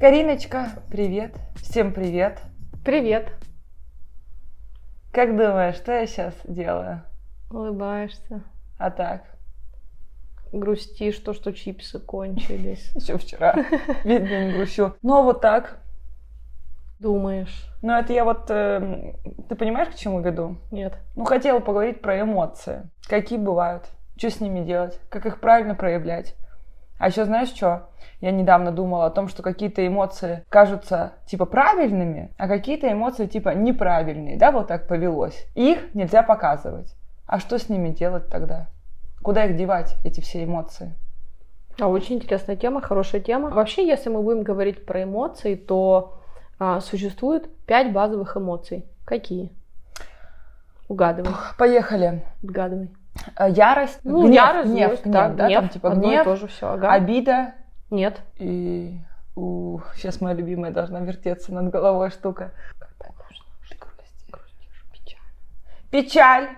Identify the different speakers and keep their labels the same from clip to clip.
Speaker 1: Кариночка, привет. Всем привет.
Speaker 2: Привет.
Speaker 1: Как думаешь, что я сейчас делаю?
Speaker 2: Улыбаешься.
Speaker 1: А так?
Speaker 2: Грустишь то, что чипсы кончились.
Speaker 1: Еще вчера. Видно, не грущу. Но вот так.
Speaker 2: Думаешь?
Speaker 1: Ну, это я вот... э, ты понимаешь, к чему веду?
Speaker 2: Нет.
Speaker 1: Ну, хотела поговорить про эмоции. Какие бывают? Что с ними делать? Как их правильно проявлять? А еще знаешь что? Я недавно думала о том, что какие-то эмоции кажутся типа правильными, а какие-то эмоции типа неправильные, да, вот так повелось. Их нельзя показывать. А что с ними делать тогда? Куда их девать, эти все эмоции?
Speaker 2: А очень интересная тема, хорошая тема. Вообще, если мы будем говорить про эмоции, то а, существует пять базовых эмоций. Какие? Угадывай.
Speaker 1: Поехали.
Speaker 2: Угадывай.
Speaker 1: Э, Ярость,
Speaker 2: Ну,
Speaker 1: гнев,
Speaker 2: ярость,
Speaker 1: гнев,
Speaker 2: злость,
Speaker 1: гнев, да,
Speaker 2: гнев,
Speaker 1: там типа
Speaker 2: одно
Speaker 1: гнев,
Speaker 2: то же все, ага.
Speaker 1: обида
Speaker 2: Нет.
Speaker 1: и сейчас моя любимая должна вертеться над головой штука. Печаль.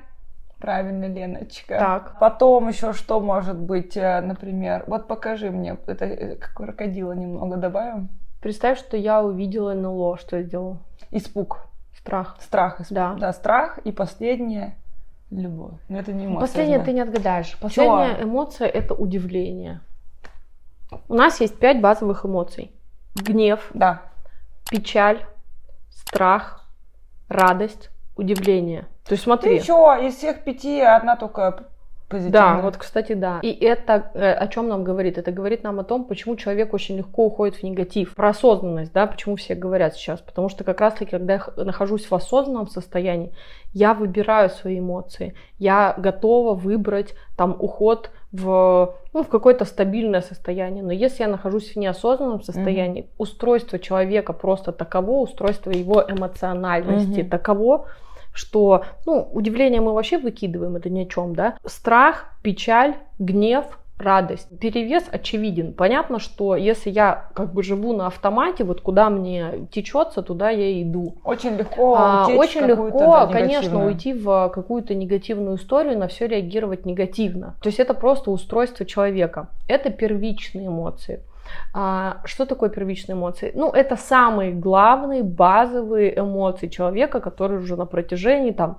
Speaker 1: Правильно, Леночка.
Speaker 2: Так.
Speaker 1: Потом еще что может быть, э, например, вот покажи мне, это э, как крокодила немного добавим.
Speaker 2: Представь, что я увидела НЛО, что я сделала?
Speaker 1: Испуг,
Speaker 2: Страх.
Speaker 1: страх, испуг.
Speaker 2: Да.
Speaker 1: да, страх и последнее любовь. Но это не эмоция.
Speaker 2: Последнее
Speaker 1: да.
Speaker 2: ты не отгадаешь. Последняя эмоция это удивление. У нас есть пять базовых эмоций. Гнев,
Speaker 1: Да.
Speaker 2: печаль, страх, радость, удивление. То есть смотри.
Speaker 1: Ты что, из всех пяти одна только позитивная?
Speaker 2: Да, вот, кстати, да. И это э, о чем нам говорит? Это говорит нам о том, почему человек очень легко уходит в негатив. Про осознанность, да, почему все говорят сейчас. Потому что как раз-таки, когда я нахожусь в осознанном состоянии, я выбираю свои эмоции. Я готова выбрать там уход в, ну, в какое-то стабильное состояние. Но если я нахожусь в неосознанном состоянии, устройство человека просто таково, устройство его эмоциональности
Speaker 1: Мгм.
Speaker 2: таково, что, ну, удивление мы вообще выкидываем, это ни о чем, да. Страх, печаль, гнев, радость. Перевес очевиден. Понятно, что если я как бы живу на автомате, вот куда мне течется, туда я иду.
Speaker 1: Очень легко
Speaker 2: А,
Speaker 1: утечь
Speaker 2: очень легко,
Speaker 1: да,
Speaker 2: конечно, уйти в какую-то негативную историю, на все реагировать негативно. То есть это просто устройство человека. Это первичные эмоции. А, что такое первичные эмоции? Ну, это самые главные, базовые эмоции человека, которые уже на протяжении там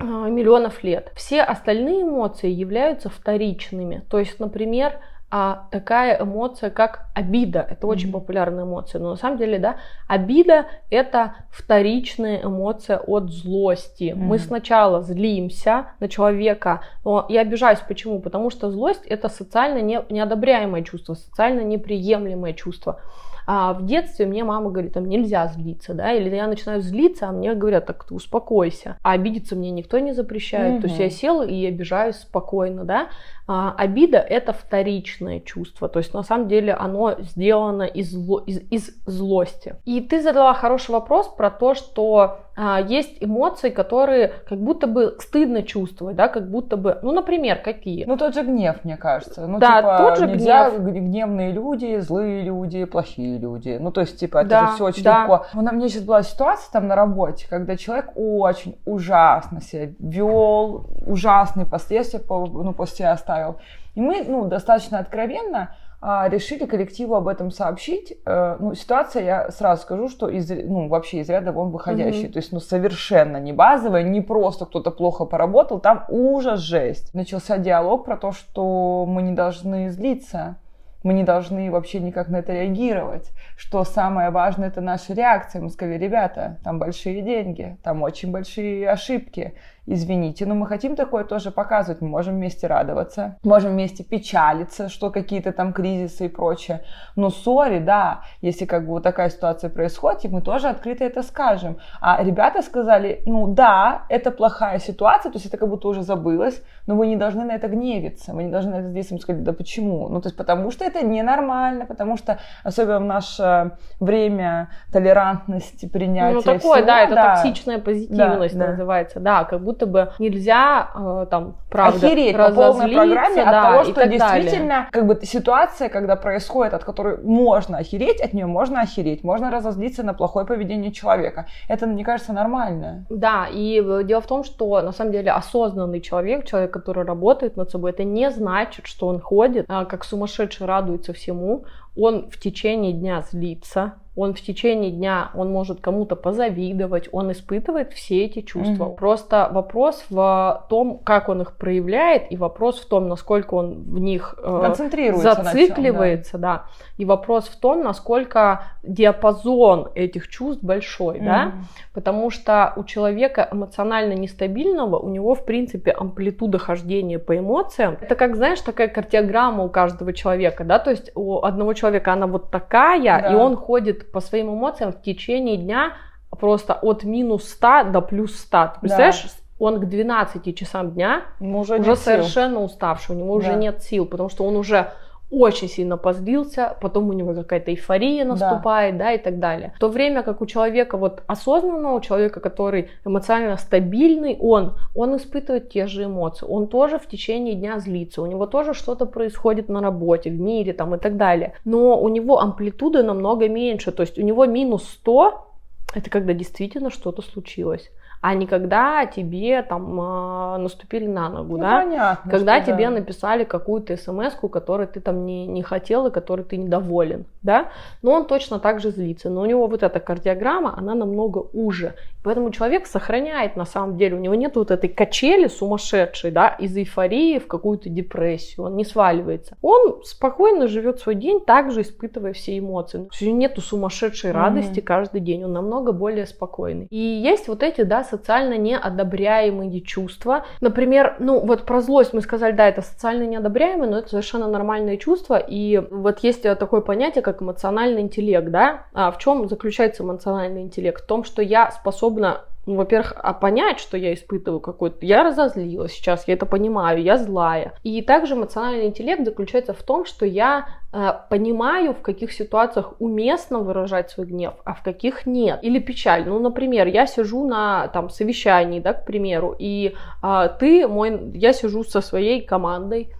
Speaker 2: а, миллионов лет. Все остальные эмоции являются вторичными. То есть, например, а, такая эмоция, как обида. Это очень
Speaker 1: Мгм.
Speaker 2: популярная эмоция. Но на самом деле, да, обида это вторичная эмоция от злости. Мы
Speaker 1: Мгм.
Speaker 2: сначала злимся на человека, но я обижаюсь. Почему? Потому что злость это социально не, неодобряемое чувство, социально неприемлемое чувство. А в детстве мне мама говорит, там нельзя злиться, да, или я начинаю злиться, а мне говорят, так ты успокойся. А обидеться мне никто не запрещает. То есть я села и обижаюсь спокойно, да. А, обида это вторичное чувство, то есть на самом деле оно сделано из, зло- из, из злости. И ты задала хороший вопрос про то, что а, есть эмоции, которые как будто бы стыдно чувствовать, да, как будто бы, ну, например, какие?
Speaker 1: Ну, тот же гнев, мне кажется. Ну,
Speaker 2: Да,
Speaker 1: типа,
Speaker 2: тот же
Speaker 1: нельзя
Speaker 2: гнев.
Speaker 1: гневные люди, злые люди, плохие люди. Ну, то есть, типа, это
Speaker 2: Да,
Speaker 1: же все очень
Speaker 2: да.
Speaker 1: легко. У меня сейчас была ситуация там на работе, когда человек очень ужасно себя вел, ужасные последствия по- ну, после себя оставил. И мы, ну, достаточно откровенно решили коллективу об этом сообщить. Э, Ну, ситуация, я сразу скажу, что из, ну, вообще из ряда вон выходящая.
Speaker 2: Мгм.
Speaker 1: То есть, ну, совершенно не базовая, не просто кто-то плохо поработал, там ужас, жесть. Начался диалог про то, что мы не должны злиться, мы не должны вообще никак на это реагировать, что самое важное это наша реакция. Мы сказали, ребята, там большие деньги, там очень большие ошибки, извините, но мы хотим такое тоже показывать, мы можем вместе радоваться, можем вместе печалиться, что какие-то там кризисы и прочее, но сори, да, если как бы вот такая ситуация происходит, мы тоже открыто это скажем. А ребята сказали, ну да, это плохая ситуация, то есть это как будто уже забылось, но вы не должны на это гневиться, вы не должны на это здесь им сказать, да почему? Ну то есть потому что это ненормально, потому что особенно в наше время толерантности, принятия
Speaker 2: Ну, такое,
Speaker 1: всего,
Speaker 2: да, это токсичная позитивность
Speaker 1: Да, да.
Speaker 2: называется. Да, как будто бы нельзя э, там, правда,
Speaker 1: охереть по полной программе от
Speaker 2: да,
Speaker 1: того,
Speaker 2: и
Speaker 1: что
Speaker 2: так далее.
Speaker 1: действительно как бы ситуация, когда происходит, от которой можно охереть, от нее можно охереть, можно разозлиться на плохое поведение человека. Это, мне кажется, нормально.
Speaker 2: Да, и э, дело в том, что на самом деле осознанный человек, человек, который работает над собой, это не значит, что он ходит, а, как сумасшедший радуется всему, он в течение дня злится, он в течение дня, он может кому-то позавидовать, он испытывает все эти чувства. Mm-hmm. Просто вопрос в том, как он их проявляет, и вопрос в том, насколько он в них
Speaker 1: э,
Speaker 2: зацикливается, чем, да. да. И вопрос в том, насколько диапазон этих чувств большой, mm-hmm. да, потому что у человека эмоционально нестабильного, у него, в принципе, амплитуда хождения по эмоциям, это как, знаешь, такая кардиограмма у каждого человека, да, то есть у одного человека она вот такая, да. и он ходит по своим эмоциям в течение дня просто от минус 100 до плюс 100. Ты представляешь, да. он к 12 часам дня уже, уже совершенно сил. уставший, у него да. уже нет сил, потому что он уже очень сильно позлился, потом у него какая-то эйфория наступает, да. да, и так далее. В то время как у человека вот осознанного, у человека, который эмоционально стабильный, он, он испытывает те же эмоции, он тоже в течение дня злится, у него тоже что-то происходит на работе, в мире там и так далее. Но у него амплитуда намного меньше, то есть у него минус 100, это когда действительно что-то случилось а не когда тебе там э, наступили на ногу,
Speaker 1: ну,
Speaker 2: да?
Speaker 1: Понятно,
Speaker 2: когда
Speaker 1: что,
Speaker 2: тебе
Speaker 1: да.
Speaker 2: написали какую-то смс, которую ты там не, не хотел и которой ты недоволен, да? Но он точно так же злится, но у него вот эта кардиограмма, она намного уже. Поэтому человек сохраняет на самом деле, у него нет вот этой качели сумасшедшей, да, из эйфории в какую-то депрессию, он не сваливается. Он спокойно живет свой день, также испытывая все эмоции. У него нету сумасшедшей радости mm-hmm. каждый день, он намного более спокойный. И есть вот эти, да, социально неодобряемые чувства. Например, ну вот про злость мы сказали, да, это социально неодобряемые, но это совершенно нормальные чувства. И вот есть такое понятие, как эмоциональный интеллект, да. А в чем заключается эмоциональный интеллект? В том, что я способна ну, во-первых, а понять, что я испытываю какой-то... Я разозлилась сейчас, я это понимаю, я злая. И также эмоциональный интеллект заключается в том, что я э, понимаю, в каких ситуациях уместно выражать свой гнев, а в каких нет. Или печаль. Ну, например, я сижу на там совещании, да, к примеру, и э, ты мой... Я сижу со своей командой,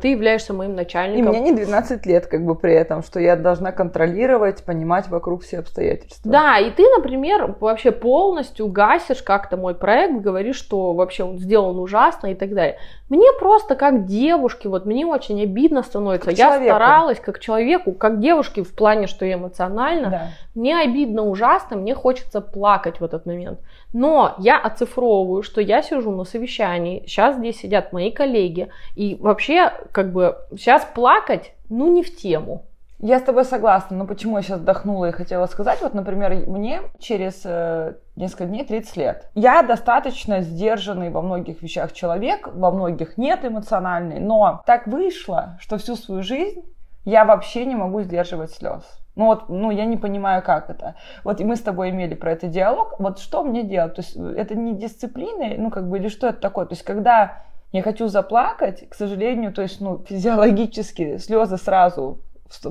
Speaker 2: ты являешься моим начальником.
Speaker 1: И мне не 12 лет, как бы при этом, что я должна контролировать, понимать вокруг все обстоятельства.
Speaker 2: Да, и ты, например, вообще полностью гасишь как-то мой проект, говоришь, что вообще он сделан ужасно и так далее. Мне просто как девушке, вот мне очень обидно становится. Как я человеку. старалась как человеку, как девушке в плане, что я эмоционально. Да. Мне обидно ужасно, мне хочется плакать в этот момент. Но я оцифровываю, что я сижу на совещании, сейчас здесь сидят мои коллеги, и вообще, как бы, сейчас плакать, ну, не в тему.
Speaker 1: Я с тобой согласна, но почему я сейчас вдохнула и хотела сказать, вот, например, мне через э, несколько дней 30 лет. Я достаточно сдержанный во многих вещах человек, во многих нет эмоциональный, но так вышло, что всю свою жизнь я вообще не могу сдерживать слез. Ну вот, ну я не понимаю, как это. Вот и мы с тобой имели про это диалог. Вот что мне делать? То есть это не дисциплина, ну как бы, или что это такое? То есть когда я хочу заплакать, к сожалению, то есть, ну, физиологически слезы сразу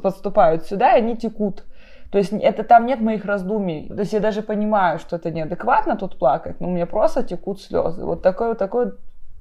Speaker 1: подступают сюда, и они текут. То есть это там нет моих раздумий. То есть я даже понимаю, что это неадекватно тут плакать, но у меня просто текут слезы. Вот такой вот такой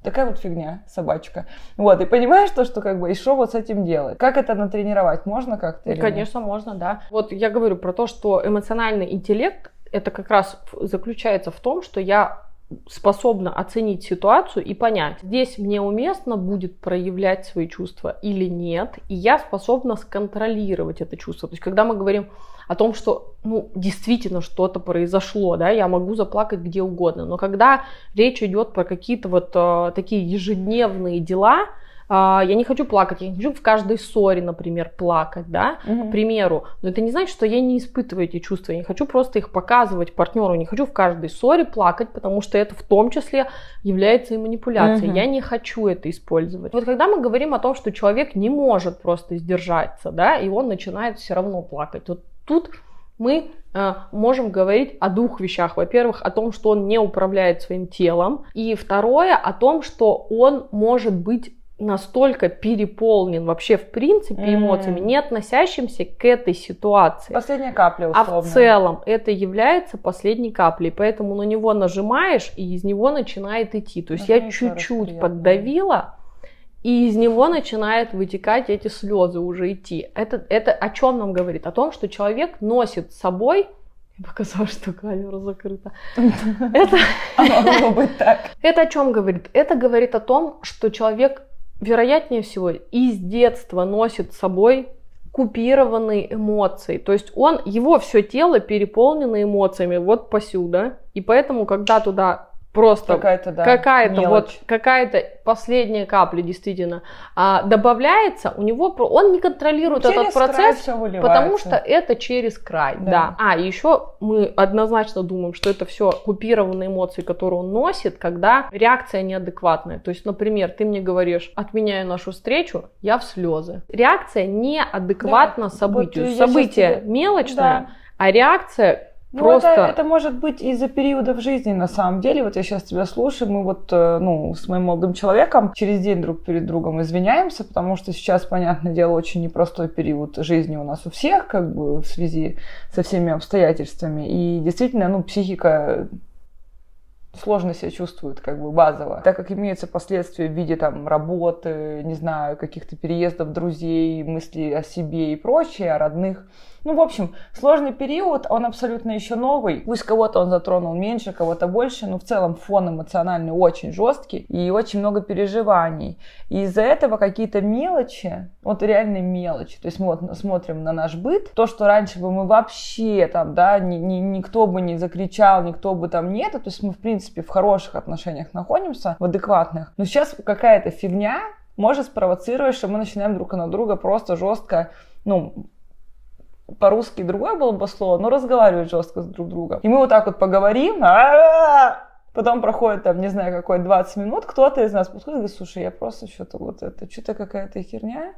Speaker 1: Такая вот фигня, собачка. Вот, и понимаешь то, что как бы, и что вот с этим делать? Как это натренировать? Можно как-то?
Speaker 2: Ну, конечно, нет? можно, да. Вот я говорю про то, что эмоциональный интеллект, это как раз заключается в том, что я способна оценить ситуацию и понять, здесь мне уместно будет проявлять свои чувства или нет, и я способна сконтролировать это чувство. То есть, когда мы говорим о том, что ну, действительно что-то произошло, да, я могу заплакать где угодно. Но когда речь идет про какие-то вот э, такие ежедневные дела, я не хочу плакать, я не хочу в каждой ссоре, например, плакать, да, угу. к примеру. Но это не значит, что я не испытываю эти чувства. Я не хочу просто их показывать партнеру, не хочу в каждой ссоре плакать, потому что это в том числе является и манипуляцией. Угу. Я не хочу это использовать. Вот когда мы говорим о том, что человек не может просто сдержаться, да, и он начинает все равно плакать, вот тут мы э, можем говорить о двух вещах. Во-первых, о том, что он не управляет своим телом. И второе, о том, что он может быть настолько переполнен вообще в принципе эмоциями, mm. не относящимся к этой ситуации.
Speaker 1: Последняя капля, условно.
Speaker 2: А в целом это является последней каплей, поэтому на него нажимаешь, и из него начинает идти. То есть я чуть-чуть поддавила, и из него начинает вытекать эти слезы уже идти. Это, это о чем нам говорит? О том, что человек носит с собой показала, что камера закрыта. Это...
Speaker 1: Могло быть так.
Speaker 2: Это о чем говорит? Это говорит о том, что человек, вероятнее всего, из детства носит с собой купированные эмоции. То есть он, его все тело переполнено эмоциями, вот посюда. И поэтому, когда туда просто какая-то, да, какая-то вот какая-то последняя капля действительно а, добавляется, у него он не контролирует через этот процесс, потому что это через край, да. да. А еще мы однозначно думаем, что это все купированные эмоции, которые он носит, когда реакция неадекватная. То есть, например, ты мне говоришь, отменяю нашу встречу, я в слезы. Реакция неадекватна да. событию. Вот Событие мелочное, да. а реакция
Speaker 1: ну, Просто... это, это может быть из-за периода в жизни, на самом деле. Вот я сейчас тебя слушаю, мы вот, э, ну, с моим молодым человеком через день друг перед другом извиняемся, потому что сейчас, понятное дело, очень непростой период жизни у нас у всех, как бы в связи со всеми обстоятельствами. И действительно, ну, психика сложно себя чувствует, как бы базово. Так как имеются последствия в виде там работы, не знаю, каких-то переездов друзей, мысли о себе и прочее, о родных, ну, в общем, сложный период, он абсолютно еще новый. Пусть кого-то он затронул меньше, кого-то больше, но в целом фон эмоциональный очень жесткий и очень много переживаний. И из-за этого какие-то мелочи, вот реальные мелочи, то есть мы вот смотрим на наш быт, то, что раньше бы мы вообще там, да, ни, ни, никто бы не закричал, никто бы там нет, то есть мы, в принципе, в хороших отношениях находимся, в адекватных. Но сейчас какая-то фигня может спровоцировать, что мы начинаем друг на друга просто жестко ну, по-русски другое было бы слово, но разговаривать жестко с друг другом. И мы вот так вот поговорим, потом проходит там, не знаю, какой 20 минут, кто-то из нас подходит и говорит, слушай, я просто что-то вот это, что-то какая-то херня,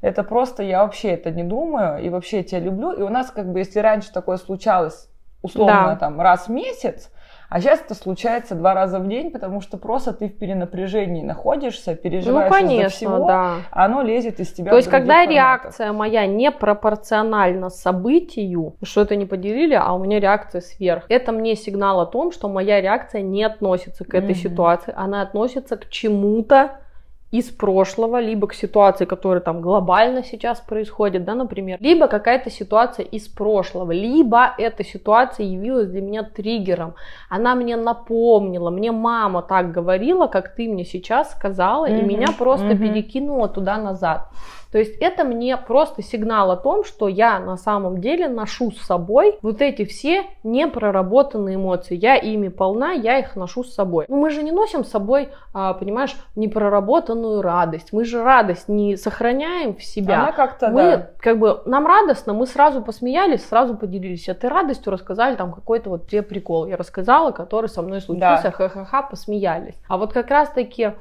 Speaker 1: это просто, я вообще это не думаю, и вообще тебя люблю. И у нас как бы, если раньше такое случалось, условно, да. там, раз в месяц, а сейчас это случается два раза в день, потому что просто ты в перенапряжении находишься, переживаешь ну, конечно, из-за всего, да. а оно лезет из тебя.
Speaker 2: То есть, когда форматов. реакция моя не пропорциональна событию, что это не поделили, а у меня реакция сверх, это мне сигнал о том, что моя реакция не относится к этой mm-hmm. ситуации, она относится к чему-то из прошлого, либо к ситуации, которая там глобально сейчас происходит, да, например, либо какая-то ситуация из прошлого, либо эта ситуация явилась для меня триггером, она мне напомнила, мне мама так говорила, как ты мне сейчас сказала, mm-hmm. и меня просто mm-hmm. перекинула туда-назад. То есть это мне просто сигнал о том, что я на самом деле ношу с собой вот эти все непроработанные эмоции. Я ими полна, я их ношу с собой. Но мы же не носим с собой, а, понимаешь, непроработанную радость. Мы же радость не сохраняем в себя.
Speaker 1: Она как-то,
Speaker 2: мы,
Speaker 1: да.
Speaker 2: как бы, нам радостно, мы сразу посмеялись, сразу поделились этой радостью, рассказали там какой-то вот тебе прикол. Я рассказала, который со мной случился, да. ха-ха-ха, посмеялись. А вот как раз-таки а,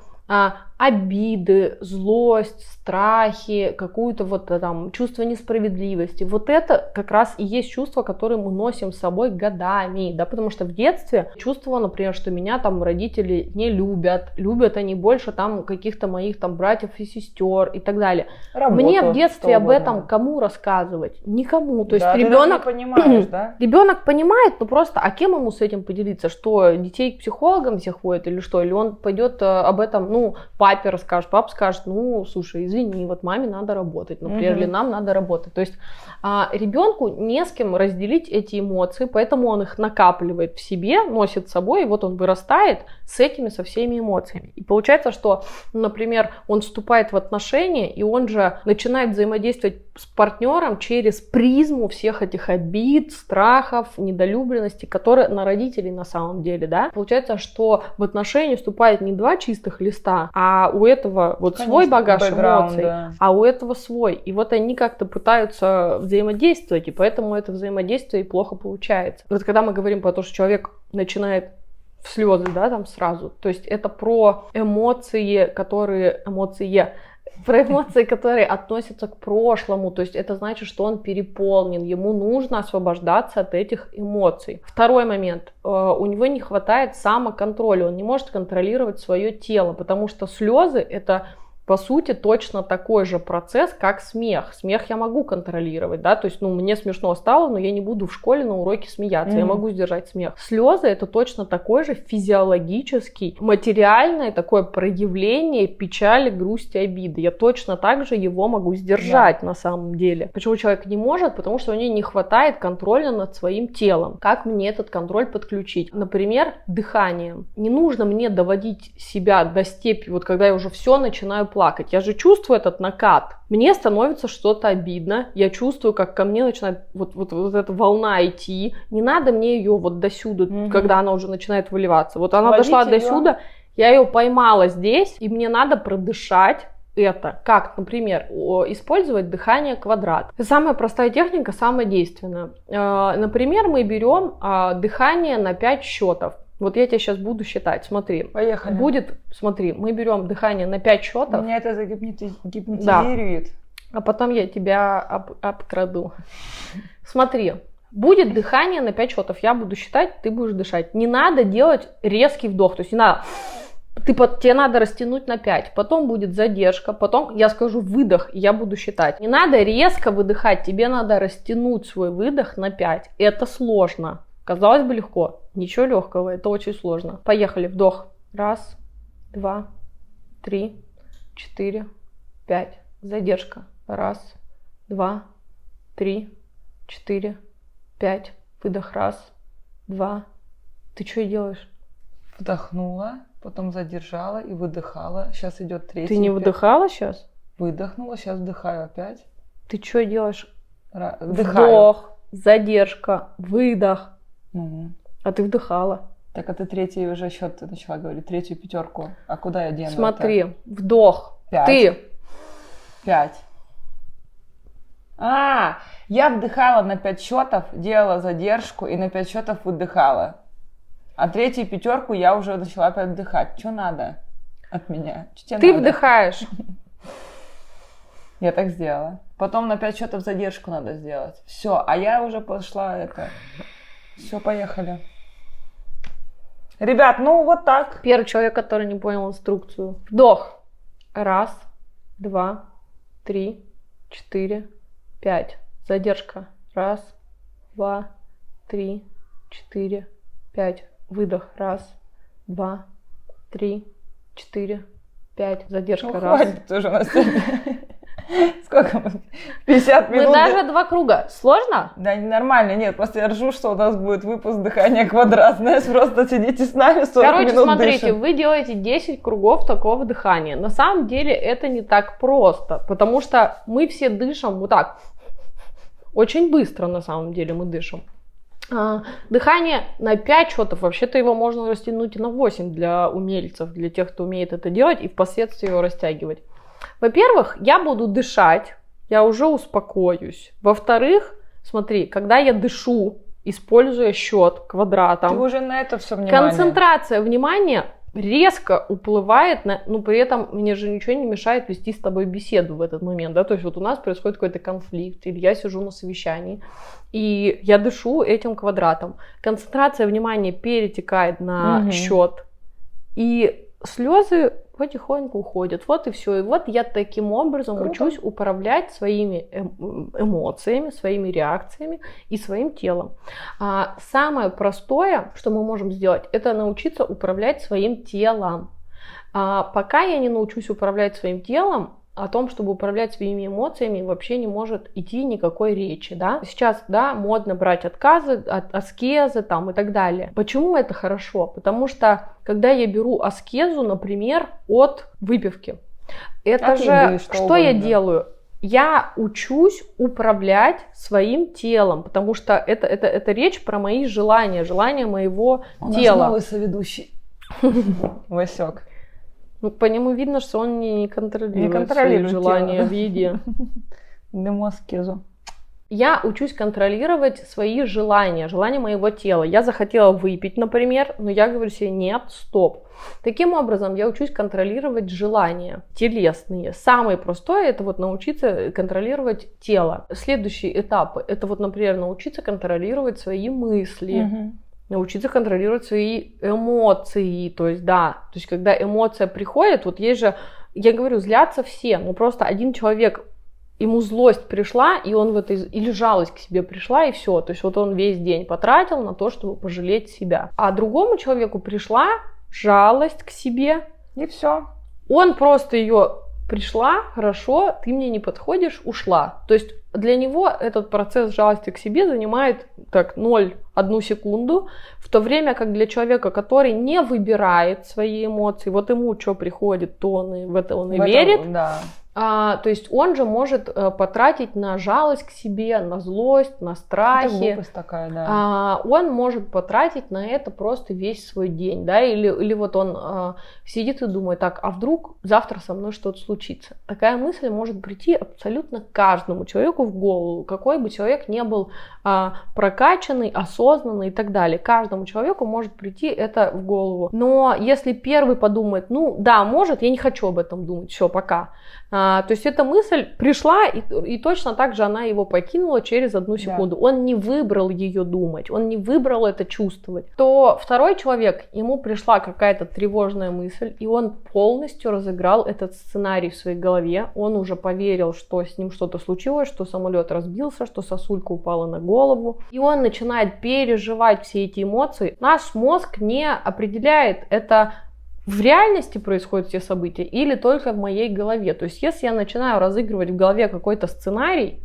Speaker 2: обиды, злость, страхи, какую-то вот э, там чувство несправедливости. Вот это как раз и есть чувство, которое мы носим с собой годами, да, потому что в детстве чувствовала, например, что меня там родители не любят, любят они больше там каких-то моих там братьев и сестер и так далее. Работу, Мне в детстве об этом кому рассказывать? Никому. То есть да, ребенок понимаешь, да? Ребенок понимает, но просто, а кем ему с этим поделиться? Что детей к психологам всех ходят или что? Или он пойдет э, об этом, ну, папе расскажешь, папа скажет, ну, слушай, извини, вот маме надо работать, например, угу. или нам надо работать. То есть а, ребенку не с кем разделить эти эмоции, поэтому он их накапливает в себе, носит с собой, и вот он вырастает с этими, со всеми эмоциями. И получается, что, например, он вступает в отношения, и он же начинает взаимодействовать с партнером через призму всех этих обид, страхов, недолюбленности, которые на родителей на самом деле, да. Получается, что в отношения вступает не два чистых листа, а у этого вот Конечно, свой багаж эмоций, да. а у этого свой. И вот они как-то пытаются взаимодействовать, и поэтому это взаимодействие и плохо получается. Вот когда мы говорим про то, что человек начинает в слезы, да, там сразу, то есть это про эмоции, которые, эмоции, про эмоции, которые относятся к прошлому, то есть это значит, что он переполнен, ему нужно освобождаться от этих эмоций. Второй момент, э, у него не хватает самоконтроля, он не может контролировать свое тело, потому что слезы это по сути, точно такой же процесс, как смех. Смех я могу контролировать, да, то есть, ну, мне смешно стало, но я не буду в школе на уроке смеяться, mm-hmm. я могу сдержать смех. Слезы это точно такой же физиологический, материальное такое проявление печали, грусти, обиды. Я точно так же его могу сдержать yeah. на самом деле. Почему человек не может? Потому что у него не хватает контроля над своим телом. Как мне этот контроль подключить? Например, дыханием. Не нужно мне доводить себя до степени, вот когда я уже все начинаю плакать. Я же чувствую этот накат. Мне становится что-то обидно. Я чувствую, как ко мне начинает вот, вот, вот эта волна идти. Не надо мне ее вот до сюда,
Speaker 1: Мгм.
Speaker 2: когда она уже начинает выливаться. Вот она
Speaker 1: Ловите
Speaker 2: дошла до
Speaker 1: её.
Speaker 2: сюда, я ее поймала здесь, и мне надо продышать это. Как, например, использовать дыхание квадрат. Самая простая техника, самая действенная. Э, Например, мы берем а, дыхание на 5 счетов. Вот я тебе сейчас буду считать. Смотри.
Speaker 1: Поехали.
Speaker 2: Будет, смотри, мы берем дыхание на 5 счетов,
Speaker 1: Меня это загипноти- гипнотизирует.
Speaker 2: а потом я тебя об- обкраду. Смотри, будет дыхание на 5 счетов. Я буду считать, ты будешь дышать. Не надо делать резкий вдох. То есть не надо ты, тебе надо растянуть на 5, потом будет задержка, потом я скажу выдох, и я буду считать. Не надо резко выдыхать, тебе надо растянуть свой выдох на 5. Это сложно. Казалось бы легко. Ничего легкого, это очень сложно. Поехали, вдох. Раз, два, три, четыре, пять. Задержка. Раз, два, три, четыре, пять. Выдох. Раз, два. Ты что делаешь?
Speaker 1: Вдохнула, потом задержала и выдыхала. Сейчас идет третий.
Speaker 2: Ты не выдыхала сейчас?
Speaker 1: Выдохнула, сейчас вдыхаю опять.
Speaker 2: Ты что делаешь?
Speaker 1: Ра- Вдыхаю.
Speaker 2: Вдох, задержка, выдох.
Speaker 1: Ну,
Speaker 2: А ты вдыхала.
Speaker 1: так это третий уже счет ты начала говорить, третью пятерку. А куда я дену? это?
Speaker 2: Смотри, вдох.
Speaker 1: Пять.
Speaker 2: Ты.
Speaker 1: Пять. А, я вдыхала на пять счетов, делала задержку и на пять счетов выдыхала. А третью пятерку я уже начала опять вдыхать. Что надо от меня? Чё
Speaker 2: Ты
Speaker 1: надо?
Speaker 2: вдыхаешь.
Speaker 1: Я так сделала. Потом на пять счетов задержку надо сделать. Все, а я уже пошла это. Все, поехали. Ребят, ну вот так.
Speaker 2: Первый человек, который не понял инструкцию. Вдох. Раз, два, три, четыре, пять. Задержка. Раз, два, три, четыре, пять. Выдох. Раз, два, три, четыре, пять. Задержка.
Speaker 1: Ну,
Speaker 2: Раз.
Speaker 1: хватит уже на сегодня. Мы? 50
Speaker 2: Мы
Speaker 1: минут.
Speaker 2: даже два круга. Сложно?
Speaker 1: Да, нормально, нет, просто я ржу, что у нас будет выпуск дыхания квадрат, знаешь, просто сидите с нами 40
Speaker 2: Короче,
Speaker 1: минут
Speaker 2: смотрите,
Speaker 1: дышим.
Speaker 2: вы делаете 10 кругов такого дыхания. На самом деле это не так просто, потому что мы все дышим вот так. Очень быстро на самом деле мы дышим. А, Дыхание на 5 счетов, вообще-то его можно растянуть и на 8 для умельцев, для тех, кто умеет это делать, и впоследствии его растягивать. Во-первых, я буду дышать, я уже успокоюсь. Во-вторых, смотри, когда я дышу, используя счет квадратом,
Speaker 1: Ты уже на это все внимание.
Speaker 2: Концентрация внимания резко уплывает на, ну при этом мне же ничего не мешает вести с тобой беседу в этот момент, да, то есть вот у нас происходит какой-то конфликт, или я сижу на совещании, и я дышу этим квадратом. Концентрация внимания перетекает на
Speaker 1: Мгм.
Speaker 2: счет, и слезы потихоньку уходят. Вот и все. И вот я таким образом
Speaker 1: Круто.
Speaker 2: учусь управлять своими эм- эмоциями, своими реакциями и своим телом. А, самое простое, что мы можем сделать, это научиться управлять своим телом. А, пока я не научусь управлять своим телом, о том, чтобы управлять своими эмоциями, вообще не может идти никакой речи, да. Сейчас, да, модно брать отказы, от, аскезы там и так далее. Почему это хорошо? Потому что, когда я беру аскезу, например, от выпивки, это
Speaker 1: От
Speaker 2: же,
Speaker 1: еды, что
Speaker 2: что я
Speaker 1: угодно.
Speaker 2: делаю? Я учусь управлять своим телом, потому что это, это, это речь про мои желания, желания моего
Speaker 1: У нас
Speaker 2: тела.
Speaker 1: новый соведущий. Васек.
Speaker 2: Ну, по нему видно, что он не, контролирует,
Speaker 1: Не контролирует тело.
Speaker 2: в еде.
Speaker 1: Дыму аскезу.
Speaker 2: Я учусь контролировать свои желания, желания моего тела. Я захотела выпить, например, но я говорю себе, нет, стоп. Таким образом, я учусь контролировать желания телесные. Самое простое это вот научиться контролировать тело. Следующие этапы это вот, например, научиться контролировать свои мысли,
Speaker 1: Мгм.
Speaker 2: Научиться контролировать свои эмоции. То есть, да, то есть, когда эмоция приходит, вот есть же, я говорю, злятся все, но просто один человек, ему злость пришла, и он в этой, или жалость к себе пришла, и все. То есть, вот он весь день потратил на то, чтобы пожалеть себя. А другому человеку пришла жалость к себе,
Speaker 1: И все.
Speaker 2: он просто ее пришла, хорошо, ты мне не подходишь, ушла. То есть для него этот процесс жалости к себе занимает так 0,1 секунду, в то время как для человека, который не выбирает свои эмоции, вот ему что приходит, то он и в это он и в верит, этом, да. А, то есть он же может а, потратить на жалость к себе, на злость, на страхи.
Speaker 1: Это такая, да.
Speaker 2: А, он может потратить на это просто весь свой день, да, или, или вот он а, сидит и думает, так, а вдруг завтра со мной что-то случится. Такая мысль может прийти абсолютно каждому человеку в голову, какой бы человек не был а, прокачанный, осознанный и так далее. Каждому человеку может прийти это в голову. Но если первый подумает, ну да, может, я не хочу об этом думать, все, пока а, то есть эта мысль пришла, и, и точно так же она его покинула через одну секунду. Да. Он не выбрал ее думать, он не выбрал это чувствовать. То второй человек, ему пришла какая-то тревожная мысль, и он полностью разыграл этот сценарий в своей голове. Он уже поверил, что с ним что-то случилось, что самолет разбился, что сосулька упала на голову. И он начинает переживать все эти эмоции. Наш мозг не определяет это в реальности происходят все события или только в моей голове. То есть, если я начинаю разыгрывать в голове какой-то сценарий,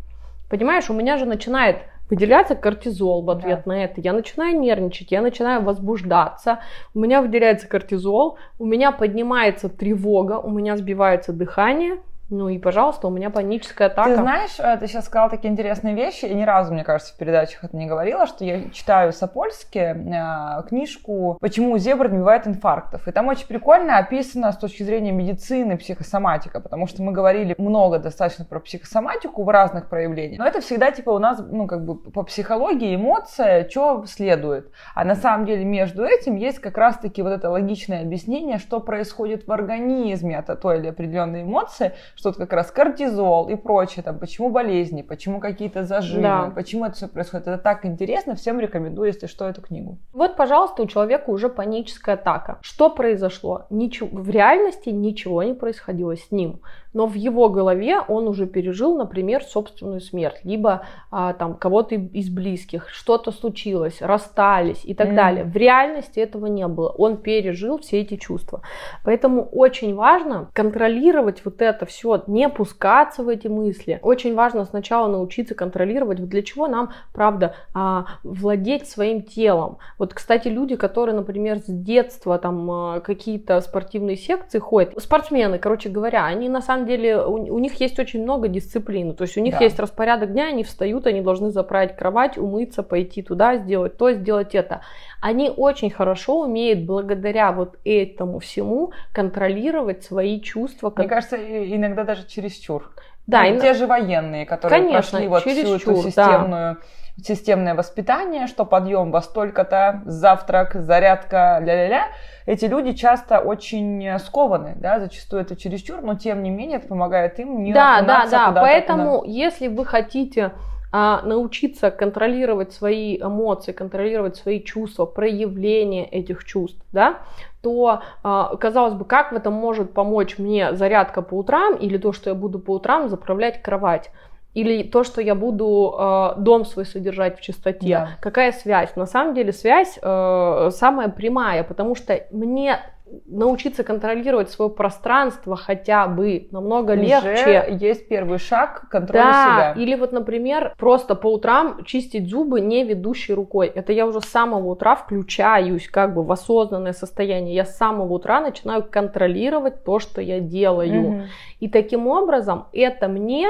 Speaker 2: понимаешь, у меня же начинает выделяться кортизол в ответ да. на это. Я начинаю нервничать, я начинаю возбуждаться, у меня выделяется кортизол, у меня поднимается тревога, у меня сбивается дыхание, ну и, пожалуйста, у меня паническая атака.
Speaker 1: Ты знаешь, э, ты сейчас сказала такие интересные вещи. Я ни разу, мне кажется, в передачах это не говорила, что я читаю Сапольски э, книжку «Почему у зебр не бывает инфарктов». И там очень прикольно описано с точки зрения медицины психосоматика, потому что мы говорили много достаточно про психосоматику в разных проявлениях. Но это всегда типа у нас, ну как бы по психологии эмоция, что следует. А на самом деле между этим есть как раз-таки вот это логичное объяснение, что происходит в организме от той или определенной эмоции, что это как раз кортизол и прочее, там, почему болезни, почему какие-то зажимы, да. почему это все происходит. Это так интересно, всем рекомендую, если что, эту книгу.
Speaker 2: Вот, пожалуйста, у человека уже паническая атака. Что произошло? Ничего, в реальности ничего не происходило с ним но в его голове он уже пережил, например, собственную смерть, либо а, там кого-то из близких, что-то случилось, расстались и так mm. далее. В реальности этого не было. Он пережил все эти чувства. Поэтому очень важно контролировать вот это все, не пускаться в эти мысли. Очень важно сначала научиться контролировать, для чего нам, правда, а, владеть своим телом. Вот, кстати, люди, которые, например, с детства там а, какие-то спортивные секции ходят, спортсмены, короче говоря, они на самом самом деле у, у них есть очень много дисциплин. То есть у них да. есть распорядок дня, они встают, они должны заправить кровать, умыться, пойти туда, сделать то, сделать это. Они очень хорошо умеют благодаря вот этому всему контролировать свои чувства.
Speaker 1: Мне кажется, иногда даже чересчур. Да, ну, и те же военные, которые Конечно, прошли вот всю эту системную да системное воспитание, что подъем во столько-то, завтрак, зарядка, ля-ля-ля, эти люди часто очень скованы, да, зачастую это чересчур, но тем не менее это помогает им не
Speaker 2: Да, да, да, поэтому если вы хотите а, научиться контролировать свои эмоции, контролировать свои чувства, проявление этих чувств, да, то, а, казалось бы, как в этом может помочь мне зарядка по утрам или то, что я буду по утрам заправлять кровать? Или то, что я буду э, дом свой содержать в чистоте. Да. Какая связь? На самом деле связь э, самая прямая, потому что мне научиться контролировать свое пространство хотя бы намного Уже легче.
Speaker 1: есть первый шаг к контролю
Speaker 2: да,
Speaker 1: себя.
Speaker 2: Или вот, например, просто по утрам чистить зубы не ведущей рукой. Это я уже с самого утра включаюсь как бы в осознанное состояние. Я с самого утра начинаю контролировать то, что я делаю. Угу. И таким образом это мне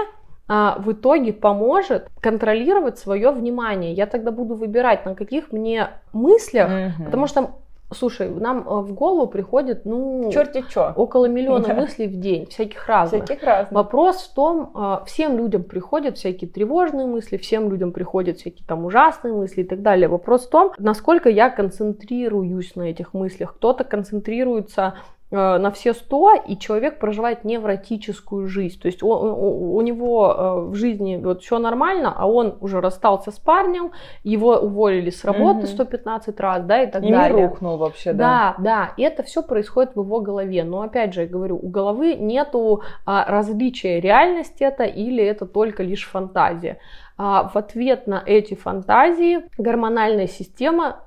Speaker 2: в итоге поможет контролировать свое внимание. Я тогда буду выбирать, на каких мне мыслях, угу. потому что Слушай, нам э, в голову приходит, ну,
Speaker 1: Черти чё.
Speaker 2: около миллиона да. мыслей в день, всяких разных.
Speaker 1: Всяких разных.
Speaker 2: Вопрос в том, а, всем людям приходят всякие тревожные мысли, всем людям приходят всякие там ужасные мысли и так далее. Вопрос в том, насколько я концентрируюсь на этих мыслях. Кто-то концентрируется Э, на все сто, и человек проживает невротическую жизнь. То есть он, у, у него э, в жизни вот все нормально, а он уже расстался с парнем, его уволили с работы угу. 115 раз, да, и так и далее.
Speaker 1: И рухнул вообще,
Speaker 2: да. Да, да, и это все происходит в его голове. Но опять же, я говорю, у головы нету а, различия реальности это или это только лишь фантазия. А в ответ на эти фантазии гормональная система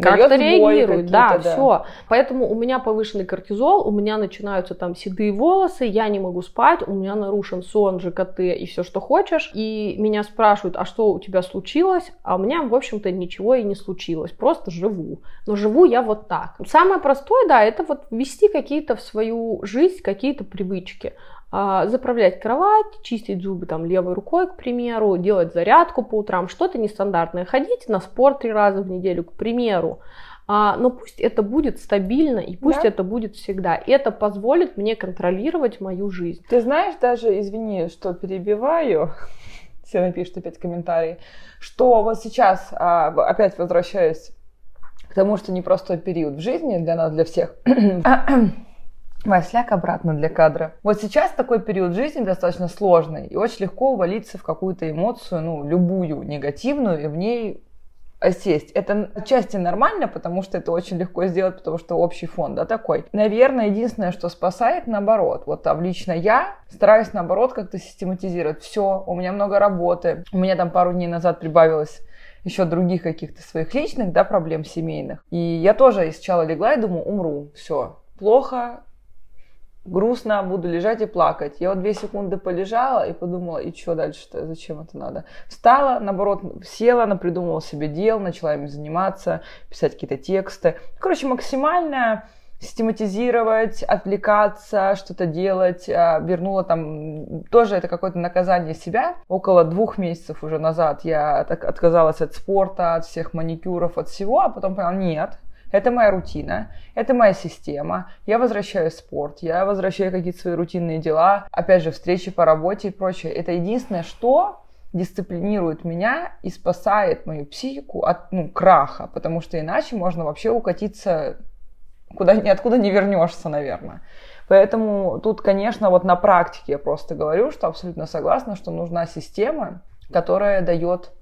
Speaker 2: как-то реагирует. Да, да, все. Поэтому у меня повышенный кортизол, у меня начинаются там седые волосы, я не могу спать, у меня нарушен сон, ЖКТ и все, что хочешь. И меня спрашивают, а что у тебя случилось? А у меня, в общем-то, ничего и не случилось. Просто живу. Но живу я вот так. Самое простое, да, это вот ввести какие-то в свою жизнь какие-то привычки. А, заправлять кровать, чистить зубы там левой рукой, к примеру, делать зарядку по утрам, что-то нестандартное, ходить на спорт три раза в неделю, к примеру. А, но пусть это будет стабильно и пусть да. это будет всегда. И это позволит мне контролировать мою жизнь.
Speaker 1: Ты знаешь, даже, извини, что перебиваю, все напишут опять комментарии, что вот сейчас, а, опять возвращаюсь к тому, что непростой период в жизни для нас, для всех, Васляк обратно для кадра. Вот сейчас такой период жизни достаточно сложный, и очень легко увалиться в какую-то эмоцию, ну, любую негативную, и в ней осесть. Это отчасти нормально, потому что это очень легко сделать, потому что общий фон, да, такой. Наверное, единственное, что спасает, наоборот. Вот там лично я стараюсь, наоборот, как-то систематизировать. Все, у меня много работы. У меня там пару дней назад прибавилось еще других каких-то своих личных, да, проблем семейных. И я тоже сначала легла и думаю, умру, все, плохо, грустно, буду лежать и плакать. Я вот две секунды полежала и подумала, и что дальше-то, зачем это надо? Встала, наоборот, села, придумала себе дел, начала ими заниматься, писать какие-то тексты. Короче, максимально систематизировать, отвлекаться, что-то делать. А, вернула там, тоже это какое-то наказание себя. Около двух месяцев уже назад я отказалась от спорта, от всех маникюров, от всего, а потом поняла, нет, это моя рутина, это моя система. Я возвращаю спорт, я возвращаю какие-то свои рутинные дела, опять же, встречи по работе и прочее. Это единственное, что дисциплинирует меня и спасает мою психику от ну, краха, потому что иначе можно вообще укатиться куда ниоткуда не вернешься, наверное. Поэтому тут, конечно, вот на практике я просто говорю, что абсолютно согласна, что нужна система, которая дает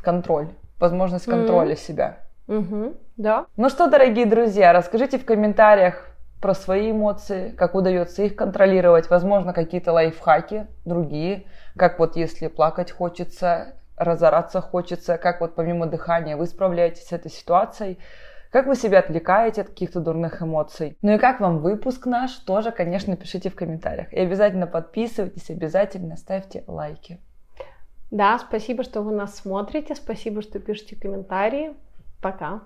Speaker 1: контроль, возможность контроля mm-hmm. себя.
Speaker 2: Угу, да.
Speaker 1: Ну что, дорогие друзья, расскажите в комментариях про свои эмоции, как удается их контролировать, возможно, какие-то лайфхаки другие, как вот если плакать хочется, разораться хочется, как вот помимо дыхания вы справляетесь с этой ситуацией, как вы себя отвлекаете от каких-то дурных эмоций. Ну и как вам выпуск наш, тоже, конечно, пишите в комментариях. И обязательно подписывайтесь, обязательно ставьте лайки.
Speaker 2: Да, спасибо, что вы нас смотрите, спасибо, что пишете комментарии. Пока.